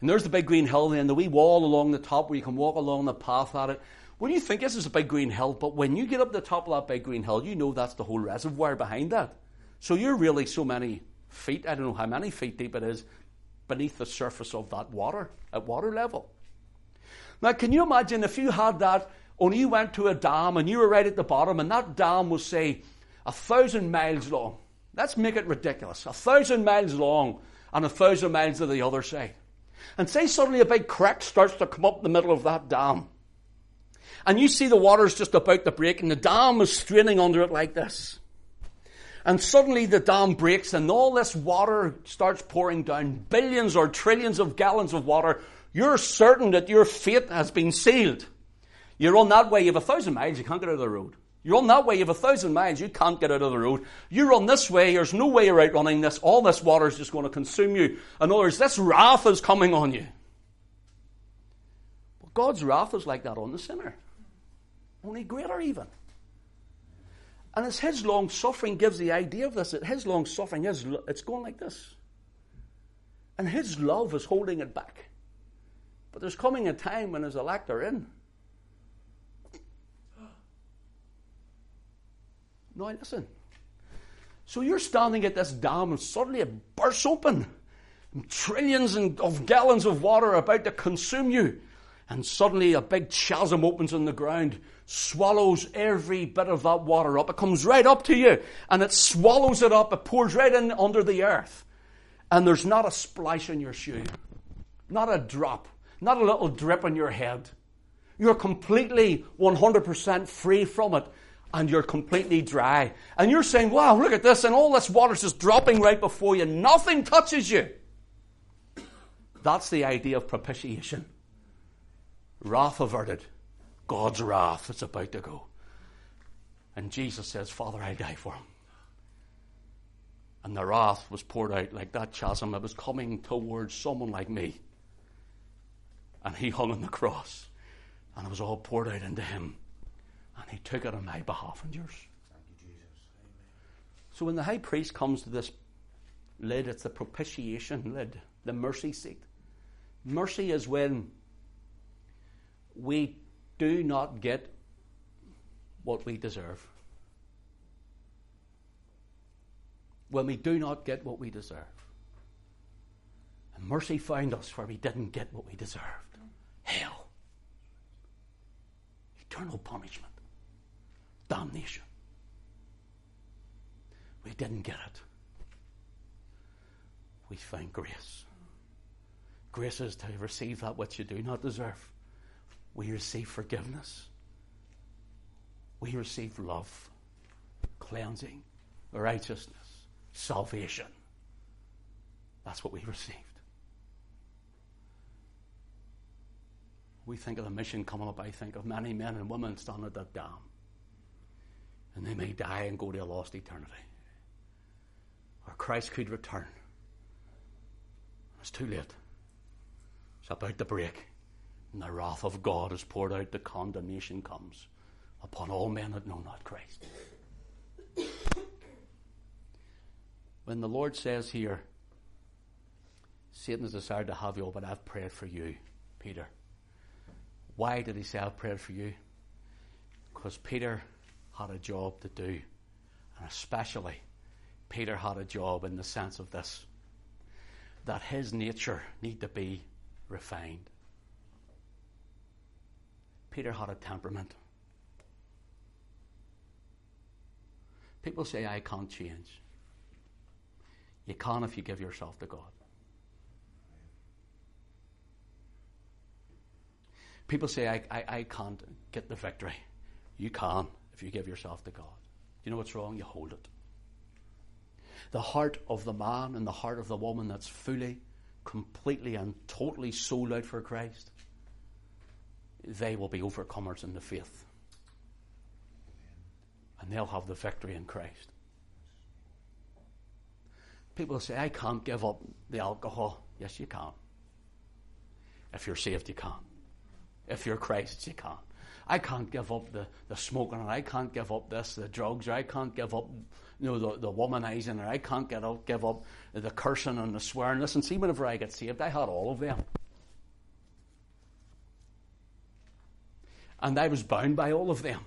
And there's the big green hill and the wee wall along the top where you can walk along the path at it. Well, you think this is a big green hill, but when you get up the top of that big green hill, you know that's the whole reservoir behind that. So you're really so many feet, I don't know how many feet deep it is, beneath the surface of that water, at water level. Now, can you imagine if you had that, only you went to a dam and you were right at the bottom, and that dam was, say, a thousand miles long? Let's make it ridiculous. A thousand miles long and a thousand miles to the other side. And say suddenly a big crack starts to come up the middle of that dam. And you see the water's just about to break, and the dam is straining under it like this. And suddenly the dam breaks and all this water starts pouring down, billions or trillions of gallons of water. You're certain that your fate has been sealed. You're on that way, you have a thousand miles, you can't get out of the road. You're on that way, you have a thousand miles, you can't get out of the road. You're on this way, there's no way you're outrunning this. All this water is just going to consume you. In other words, this wrath is coming on you. But God's wrath is like that on the sinner, only greater even. And it's his long suffering gives the idea of this. That his long suffering is it's going like this. And his love is holding it back. But there's coming a time when his elect are in. Now listen. So you're standing at this dam and suddenly it bursts open. Trillions of gallons of water are about to consume you. And suddenly a big chasm opens in the ground, swallows every bit of that water up. It comes right up to you and it swallows it up. It pours right in under the earth. And there's not a splash in your shoe, not a drop, not a little drip on your head. You're completely 100% free from it and you're completely dry. And you're saying, wow, look at this, and all this water's just dropping right before you. Nothing touches you. That's the idea of propitiation. Wrath averted. God's wrath is about to go. And Jesus says, Father, I die for him. And the wrath was poured out like that chasm. It was coming towards someone like me. And he hung on the cross. And it was all poured out into him. And he took it on my behalf and yours. You, So when the high priest comes to this lid, it's the propitiation lid, the mercy seat. Mercy is when we do not get what we deserve. When we do not get what we deserve. And mercy found us where we didn't get what we deserved hell, eternal punishment, damnation. We didn't get it. We find grace. Grace is to receive that which you do not deserve. We receive forgiveness. We receive love, cleansing, righteousness, salvation. That's what we received. We think of the mission coming up, I think of many men and women standing at that dam. And they may die and go to a lost eternity. Or Christ could return. It's too late. It's about to break. And the wrath of God is poured out, the condemnation comes upon all men that know not Christ. When the Lord says here, Satan has desired to have you, all, but I've prayed for you, Peter. Why did he say, I've prayed for you? Because Peter had a job to do. And especially, Peter had a job in the sense of this that his nature need to be refined. Peter had a temperament. People say, I can't change. You can if you give yourself to God. People say, I, I, I can't get the victory. You can if you give yourself to God. Do You know what's wrong? You hold it. The heart of the man and the heart of the woman that's fully, completely, and totally sold out for Christ they will be overcomers in the faith. And they'll have the victory in Christ. People say, I can't give up the alcohol. Yes, you can. If you're saved, you can. If you're Christ, you can. I can't give up the, the smoking, or I can't give up this, the drugs, or I can't give up you know, the, the womanizing, or I can't get up, give up the cursing and the swearing. Listen, see, whenever I get saved, I had all of them. And I was bound by all of them.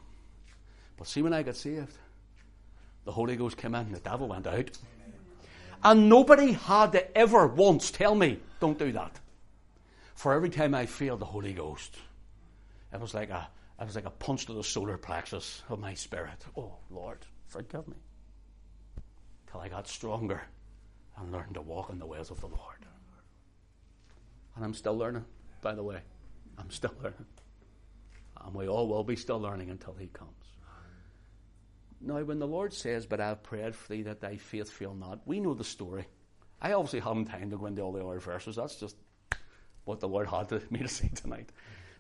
But see, when I got saved, the Holy Ghost came in, and the devil went out. And nobody had to ever once tell me, don't do that. For every time I failed the Holy Ghost, it was like a, it was like a punch to the solar plexus of my spirit. Oh, Lord, forgive me. Till I got stronger and learned to walk in the ways of the Lord. And I'm still learning, by the way. I'm still learning. And we all will be still learning until He comes. Now, when the Lord says, But I've prayed for thee that thy faith fail not, we know the story. I obviously haven't time to go into all the other verses. That's just what the Lord had to, me to say tonight.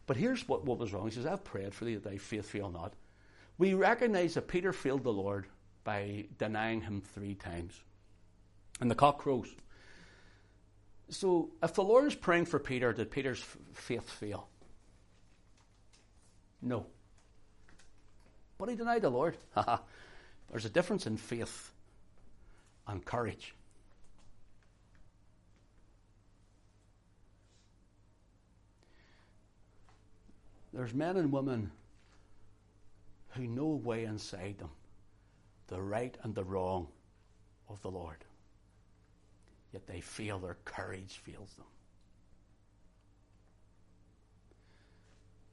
But here's what, what was wrong. He says, I've prayed for thee that thy faith fail not. We recognize that Peter failed the Lord by denying him three times. And the cock crows. So, if the Lord is praying for Peter, did Peter's faith fail? No. But he denied the Lord. There's a difference in faith and courage. There's men and women who know way inside them the right and the wrong of the Lord. Yet they feel their courage fails them.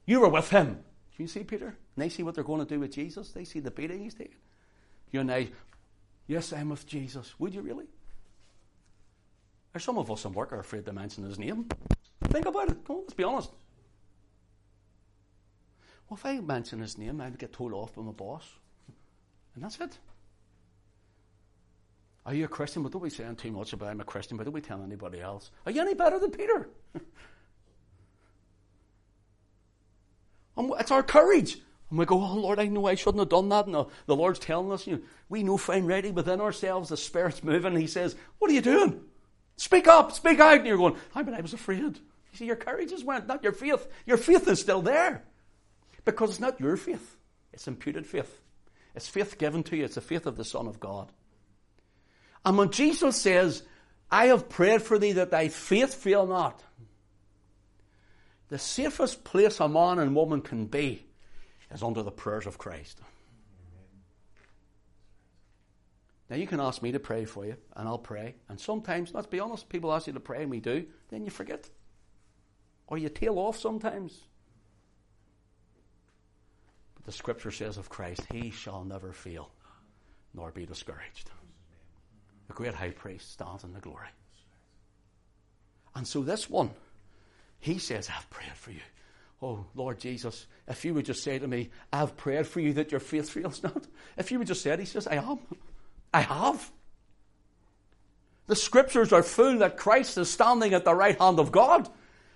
You were with him. Do you see Peter? And they see what they're going to do with Jesus. They see the beating he's taking. You and I, yes, I'm with Jesus. Would you really? There's some of us in work are afraid to mention his name. Think about it. Come on, let's be honest. Well, if I mention his name, I'd get told off by my boss. And that's it. Are you a Christian? But don't be saying too much about I'm a Christian, but don't be telling anybody else. Are you any better than Peter? it's our courage. And we go, oh Lord, I know I shouldn't have done that. And the, Lord's telling us, you know, we know fine ready within ourselves, the Spirit's moving. And He says, What are you doing? Speak up, speak out. And you're going, I but I was afraid. You see, your courage has went, not your faith. Your faith is still there. Because it's not your faith. It's imputed faith. It's faith given to you. It's the faith of the Son of God. And when Jesus says, I have prayed for thee that thy faith fail not, the safest place a man and woman can be is under the prayers of Christ. Now, you can ask me to pray for you, and I'll pray. And sometimes, let's be honest, people ask you to pray, and we do, then you forget. Or you tail off sometimes. The scripture says of Christ, He shall never fail, nor be discouraged. The great high priest stands in the glory. And so, this one, he says, I've prayed for you. Oh, Lord Jesus, if you would just say to me, I've prayed for you that your faith fails not. If you would just say it, he says, I am. I have. The scriptures are full that Christ is standing at the right hand of God,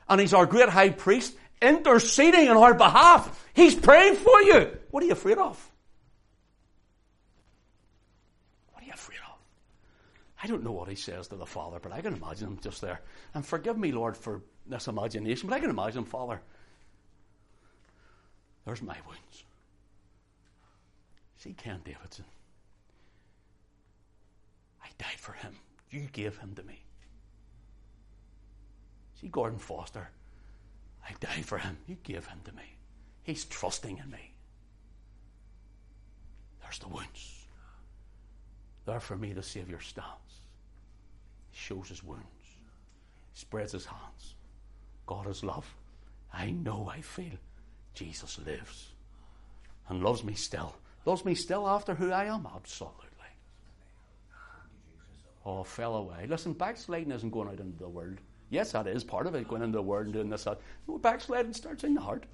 and he's our great high priest interceding on our behalf. He's praying for you. What are you afraid of? What are you afraid of? I don't know what he says to the Father, but I can imagine him just there. And forgive me, Lord, for this imagination, but I can imagine, Father, there's my wounds. See Ken Davidson. I died for him. You gave him to me. See Gordon Foster. I die for him. You gave him to me. He's trusting in me. There's the wounds. There for me the Savior stands. He shows his wounds. He spreads his hands. God is love. I know I feel Jesus lives and loves me still. Loves me still after who I am? Absolutely. Oh, fell away. Listen, backsliding isn't going out into the world. Yes, that is part of it, going into the world and doing this. That. No, backsliding starts in the heart.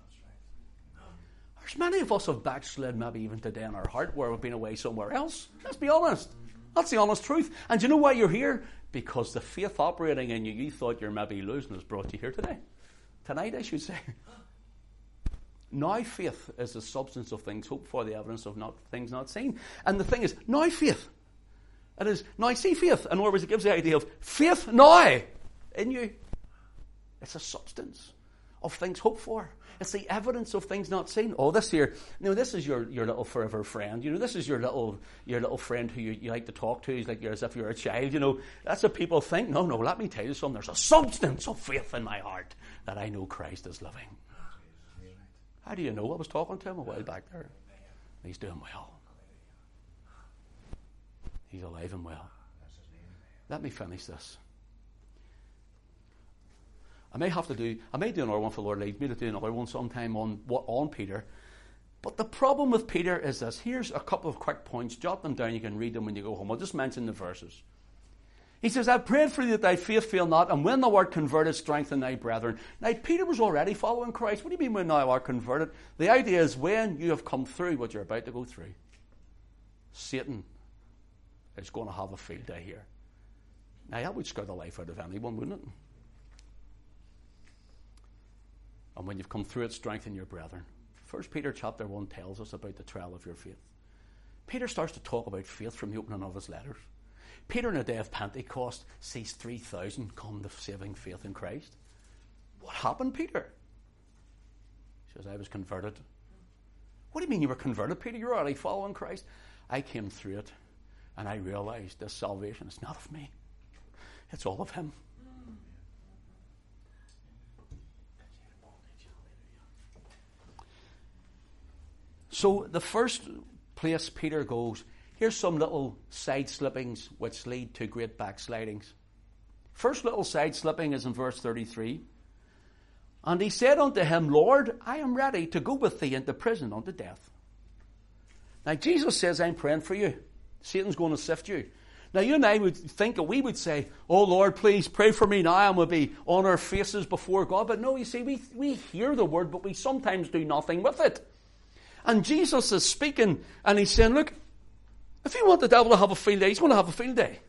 There's many of us have backslid, maybe even today in our heart, where we've been away somewhere else. Let's be honest. That's the honest truth. And do you know why you're here? Because the faith operating in you, you thought you're maybe losing, has brought you here today. Tonight, I should say. Now faith is the substance of things hoped for, the evidence of not, things not seen. And the thing is, now faith. It is now see faith. In other words, it gives the idea of faith now in you. It's a substance of things hoped for. It's the evidence of things not seen. Oh, this here, you know, this is your, your little forever friend. You know, this is your little your little friend who you, you like to talk to. He's like you're as if you're a child. You know, that's what people think. No, no. Let me tell you something. There's a substance of faith in my heart that I know Christ is living. How do you know? I was talking to him a while back there. He's doing well. He's alive and well. Let me finish this. I may have to do, I may do another one for Lord me to do another one sometime on on Peter. But the problem with Peter is this. Here's a couple of quick points. Jot them down. You can read them when you go home. I'll just mention the verses. He says, I prayed for thee that thy faith fail not, and when thou art converted, strengthen thy brethren. Now, Peter was already following Christ. What do you mean when thou art converted? The idea is when you have come through what you're about to go through. Satan is going to have a field day here. Now, that would scare the life out of anyone, wouldn't it? And when you've come through it, strengthen your brethren. First Peter chapter 1 tells us about the trial of your faith. Peter starts to talk about faith from the opening of his letters. Peter, on the day of Pentecost, sees 3,000 come to saving faith in Christ. What happened, Peter? He says, I was converted What do you mean you were converted, Peter? You're already following Christ. I came through it and I realized this salvation is not of me, it's all of Him. So the first place Peter goes, here's some little side slippings which lead to great backslidings. First little side slipping is in verse 33. And he said unto him, Lord, I am ready to go with thee into prison unto death. Now Jesus says, I'm praying for you. Satan's going to sift you. Now you and I would think that we would say, Oh Lord, please pray for me now and we'll be on our faces before God. But no, you see, we, we hear the word, but we sometimes do nothing with it. And Jesus is speaking and he's saying, look, if you want the devil to have a field day, he's going to have a field day.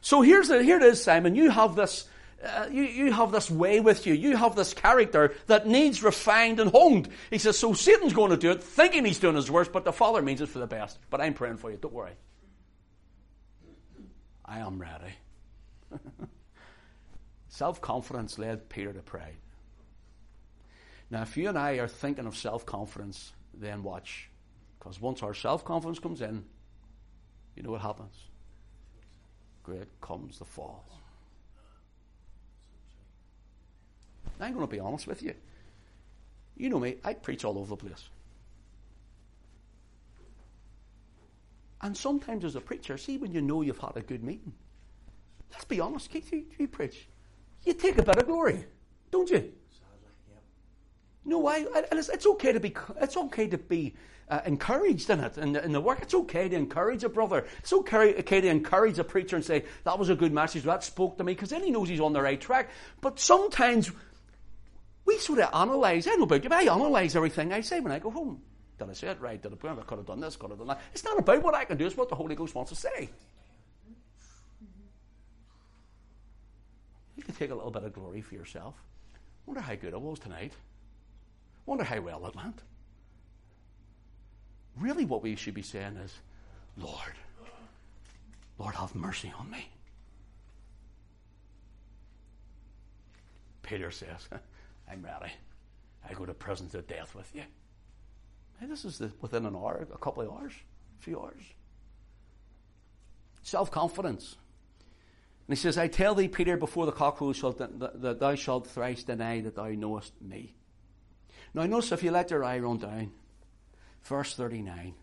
So here's the, here it is, Simon. You have this, uh, you, you have this way with you. You have this character that needs refined and honed. He says, so Satan's going to do it, thinking he's doing his worst, but the Father means it for the best. But I'm praying for you. Don't worry. I am ready. self confidence led Peter to pray. Now, if you and I are thinking of self confidence, then watch. Because once our self confidence comes in, you know what happens? Great comes the fall. Now, I'm going to be honest with you. You know me, I preach all over the place. And sometimes as a preacher, see when you know you've had a good meeting, let's be honest, Keith, you, you preach. You take a bit of glory, don't you? No, I, it's, it's, okay to be, it's okay to be uh, encouraged in it, in the, in the, work. It's okay to encourage a brother. It's okay, okay to encourage a preacher and say, that was a good message, that spoke to me, because then he knows he's on the right track. But sometimes we sort of analyse, I know about you, but I analyse everything I say when I go home. Did I say it right? Did I, I could have done this, could have done that. It's not about what I can do, it's what the Holy Ghost wants to say. You can take a little bit of glory for yourself. Wonder how good I was tonight. Wonder how well it went. Really, what we should be saying is, Lord, Lord, have mercy on me. Peter says, I'm ready. I go to prison to death with you. Hey, this is the, within an hour, a couple of hours, a few hours. Self confidence. And he says, I tell thee, Peter, before the cock crows, that, that thou shalt thrice deny that thou knowest me. Now, notice if you let your eye run down, verse 39.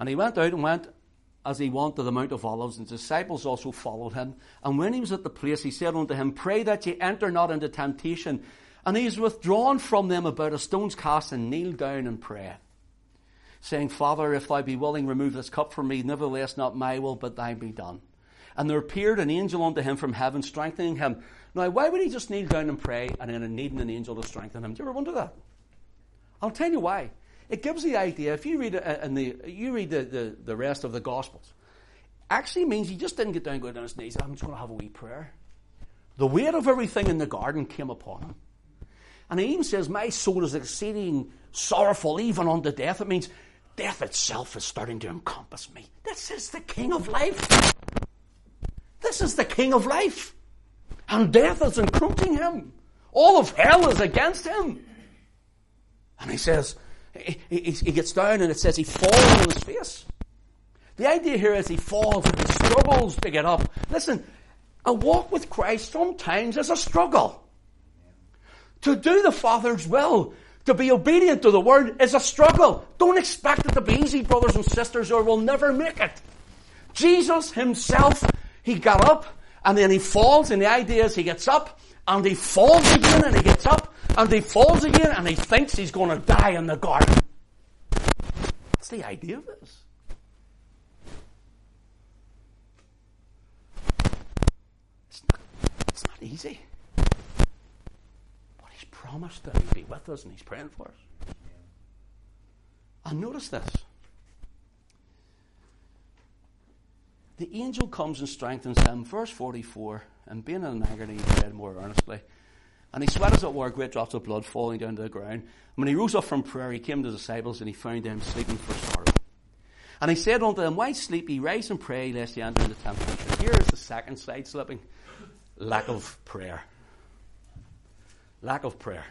And he went out and went as he went to the Mount of Olives, and his disciples also followed him. And when he was at the place, he said unto him, Pray that ye enter not into temptation. And he is withdrawn from them about a stone's cast and kneeled down and prayed, saying, Father, if thou be willing, remove this cup from me. Nevertheless, not my will, but thine be done. And there appeared an angel unto him from heaven, strengthening him. Now, why would he just kneel down and pray and then needing an angel to strengthen him? Do you ever wonder that? I'll tell you why. It gives the idea, if you read, uh, in the, you read the, the, the rest of the Gospels, actually means he just didn't get down and go down his knees. I'm just going to have a wee prayer. The weight of everything in the garden came upon him. And he even says, My soul is exceeding sorrowful, even unto death. It means death itself is starting to encompass me. This is the king of life. This is the king of life. And death is encroaching him. All of hell is against him. And he says, he, he, he gets down and it says he falls on his face. The idea here is he falls and he struggles to get up. Listen, a walk with Christ sometimes is a struggle. To do the Father's will, to be obedient to the Word is a struggle. Don't expect it to be easy, brothers and sisters, or we'll never make it. Jesus himself, he got up and then he falls, and the idea is he gets up, and he falls again, and he gets up, and he falls again, and he thinks he's going to die in the garden. That's the idea of this. It's not, it's not easy. But he's promised that he'll be with us, and he's praying for us. And notice this. The angel comes and strengthens him. Verse 44 And being in an agony, he prayed more earnestly. And he sweat as it were, great drops of blood falling down to the ground. And when he rose up from prayer, he came to the disciples and he found them sleeping for sorrow. And he said unto them, Why sleep ye? Rise and pray, lest ye enter into temptation. Here is the second side slipping lack of prayer. Lack of prayer.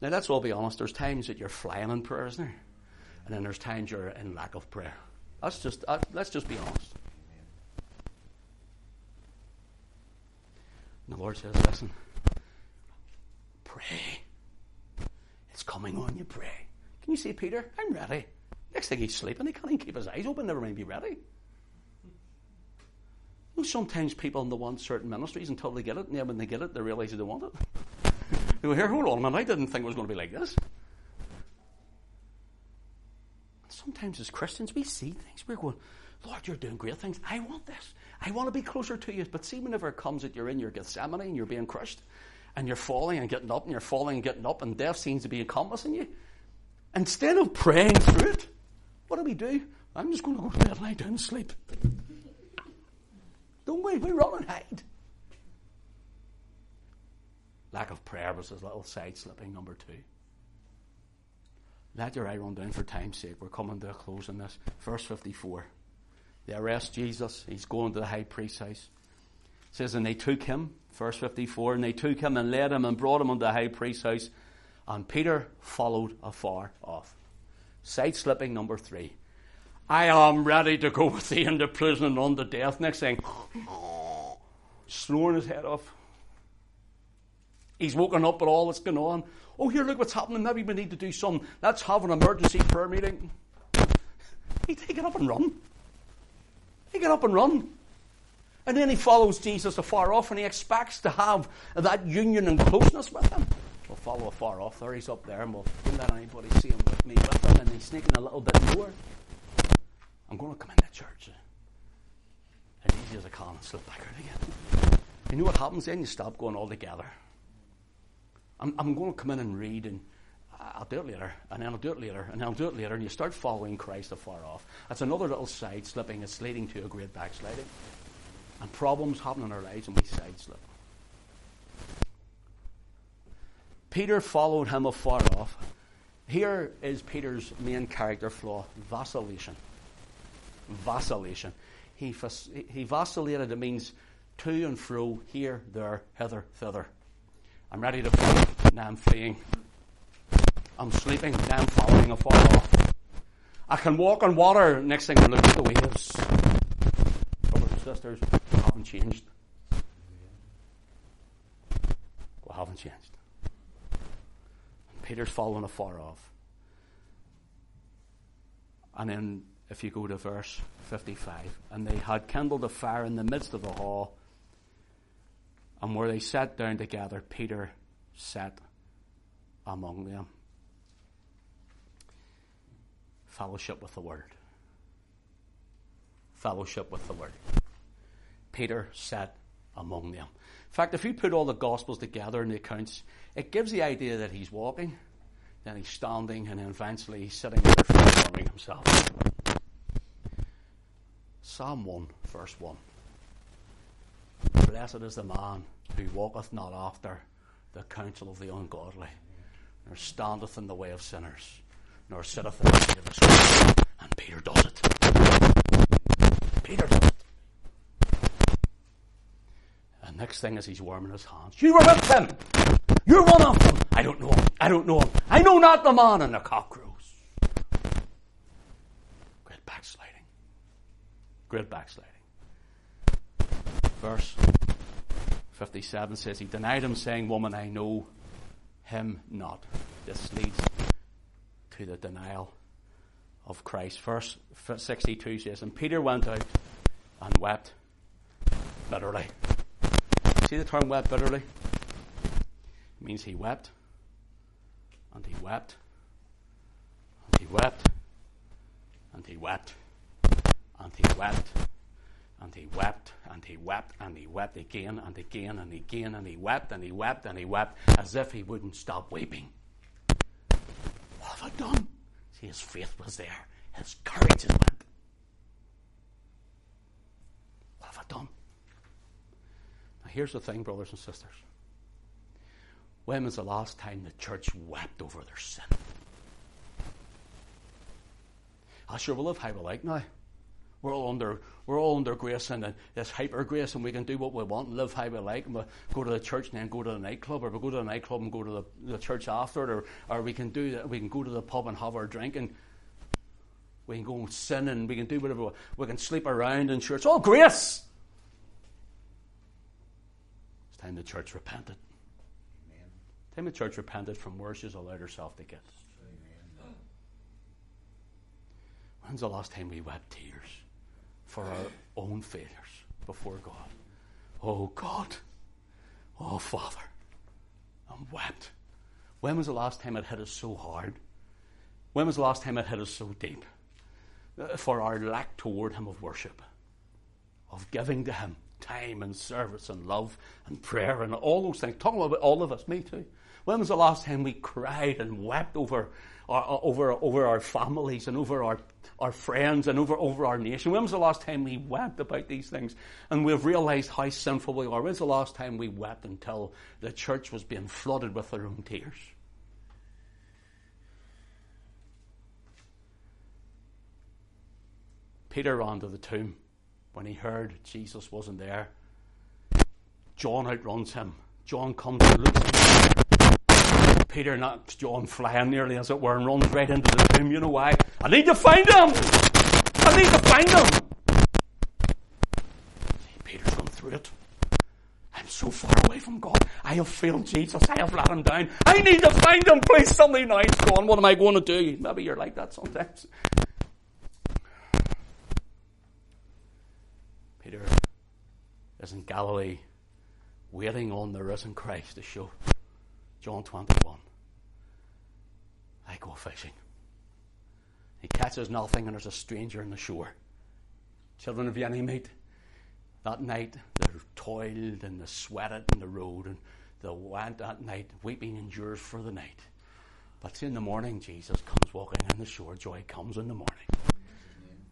Now, let's all be honest. There's times that you're flying in prayer, isn't there? And then there's times you're in lack of prayer. That's just, uh, let's just be honest. And the Lord says, listen, pray. It's coming on you, pray. Can you see Peter? I'm ready. Next thing he's sleeping, he can't even keep his eyes open, never mind be ready. You know, sometimes people don't want certain ministries until they get it, and then when they get it, they realise they don't want it. they go, here, hold on a minute, I didn't think it was going to be like this. Sometimes as Christians, we see things, we're going, Lord, you're doing great things. I want this. I want to be closer to you. But see, whenever it comes that you're in your Gethsemane and you're being crushed, and you're falling and getting up, and you're falling and getting up, and death seems to be encompassing you, instead of praying through it, what do we do? I'm just going to go to bed lie down and sleep. Don't we? We run and hide. Lack of prayer was his little side slipping number two. Let your eye run down for time's sake. We're coming to a close in this. Verse 54. They arrest Jesus. He's going to the high priest's house. It says, and they took him, verse 54, and they took him and led him and brought him unto the high priest's house. And Peter followed afar off. Side slipping number three. I am ready to go with thee into prison and unto death. Next thing, snoring his head off. He's woken up at all that's going on. Oh, here, look what's happening. Maybe we need to do some. Let's have an emergency prayer meeting. He take it up and run. He get up and run. And then he follows Jesus afar off and he expects to have that union and closeness with him. We'll follow afar off there. He's up there and we'll don't let anybody see him with me with him. And he's sneaking a little bit more. I'm going to come into church as easy as I can and slip back out again. You know what happens then? You stop going all together. I'm, I'm going to come in and read and I'll do it later, and then I'll do it later, and then I'll do it later, and you start following Christ afar off. That's another little side slipping. It's leading to a great backsliding. And problems happen in our lives, and we side slip. Peter followed him afar off. Here is Peter's main character flaw vacillation. Vacillation. He, he vacillated, it means to and fro, here, there, hither, thither. I'm ready to flee, now I'm fleeing. I'm sleeping, now I'm following afar off. I can walk on water, next thing I look at the waves. Brothers and sisters, we haven't changed. We haven't changed. Peter's following afar off. And then, if you go to verse 55, and they had kindled a fire in the midst of the hall, and where they sat down together, Peter sat among them. Fellowship with the Word. Fellowship with the Word. Peter sat among them. In fact, if you put all the Gospels together in the accounts, it gives the idea that he's walking, then he's standing, and then eventually he's sitting there transforming himself. Psalm 1, verse 1. Blessed is the man who walketh not after the counsel of the ungodly, nor standeth in the way of sinners, nor sitteth in the seat of the scornful. And Peter does it. Peter does it. And next thing is he's warming his hands. You were with him. You're one of them. I don't know him. I don't know him. I know not the man. And the cock crows. Great backsliding. Great backsliding. Verse 57 says, He denied him, saying, Woman, I know him not. This leads to the denial of Christ. Verse 62 says, And Peter went out and wept bitterly. See the term wept bitterly? It means he wept, and he wept, and he wept, and he wept, and he wept, and he wept, and he wept, and he wept again and again and again, and he wept, and he wept, and he wept, as if he wouldn't stop weeping. Have I done? See, his faith was there. His courage had went. What have I done? Now, here's the thing, brothers and sisters. When was the last time the church wept over their sin? I sure will live how we like now. We're all under we're all under grace and this hyper grace, and we can do what we want and live how we like, and we go to the church and then go to the nightclub, or we go to the nightclub and go to the, the church after it, or, or we can do that. We can go to the pub and have our drink, and we can go and sin, and we can do whatever. We, want. we can sleep around, and sure, it's all grace. It's time the church repented. Amen. Time the church repented from where she's allowed herself to get. When's the last time we wept tears for our own failures before God? Oh God, oh Father, and wept. When was the last time it hit us so hard? When was the last time it hit us so deep? Uh, for our lack toward Him of worship, of giving to Him time and service and love and prayer and all those things. Talking about all of us, me too. When was the last time we cried and wept over our, over, over our families and over our, our friends and over, over our nation? When was the last time we wept about these things and we've realized how sinful we are? When was the last time we wept until the church was being flooded with their own tears? Peter ran to the tomb when he heard Jesus wasn't there. John outruns him. John comes and looks Peter knocks John flying nearly, as it were, and runs right into the tomb. You know why? I need to find him! I need to find him! See, Peter's gone through it. I'm so far away from God. I have failed Jesus. I have let him down. I need to find him. Please, somebody night's gone. What am I going to do? Maybe you're like that sometimes. Peter is in Galilee waiting on the risen Christ to show. John 21. I go fishing. He catches nothing and there's a stranger on the shore. Children of any meat. That night they toiled and they sweated in the road and they went that night weeping and endures for the night. But in the morning Jesus comes walking on the shore. Joy comes in the morning.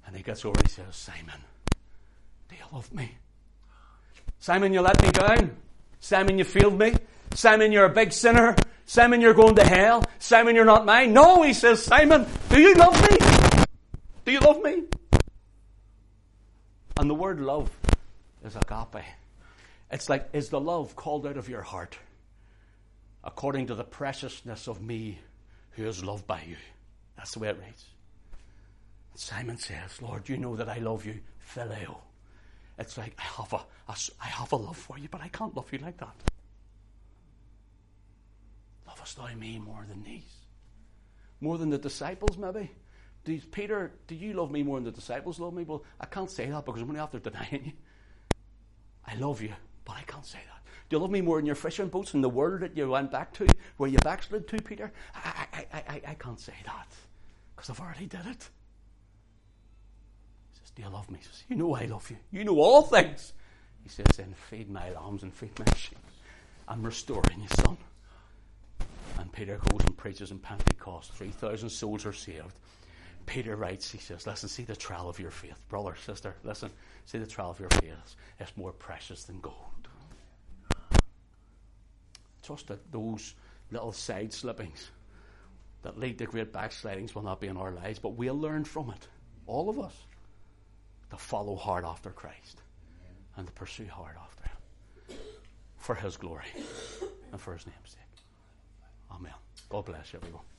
And he gets over and he says, Simon, do you love me? Simon, you let me down. Simon, you failed me. Simon, you're a big sinner. Simon, you're going to hell. Simon, you're not mine. No, he says, Simon, do you love me? Do you love me? And the word love is agape. It's like, is the love called out of your heart according to the preciousness of me who is loved by you? That's the way it reads. Simon says, Lord, you know that I love you. Phileo. It's like, I have, a, a, I have a love for you, but I can't love you like that lovest thou me more than these? More than the disciples, maybe? Does Peter, do you love me more than the disciples love me? Well, I can't say that because I'm only after denying you. I love you, but I can't say that. Do you love me more than your fishing boats and the world that you went back to, where you backslid to, Peter? I, I, I, I, I can't say that because I've already did it. He says, Do you love me? He says, You know I love you. You know all things. He says, Then feed my lambs and feed my sheep. I'm restoring you, son. And Peter goes and preaches in Pentecost. 3,000 souls are saved. Peter writes, he says, Listen, see the trial of your faith. Brother, sister, listen, see the trial of your faith. It's more precious than gold. Just that those little side slippings that lead to great backslidings will not be in our lives, but we'll learn from it, all of us, to follow hard after Christ and to pursue hard after Him for His glory and for His name's sake. God bless everyone.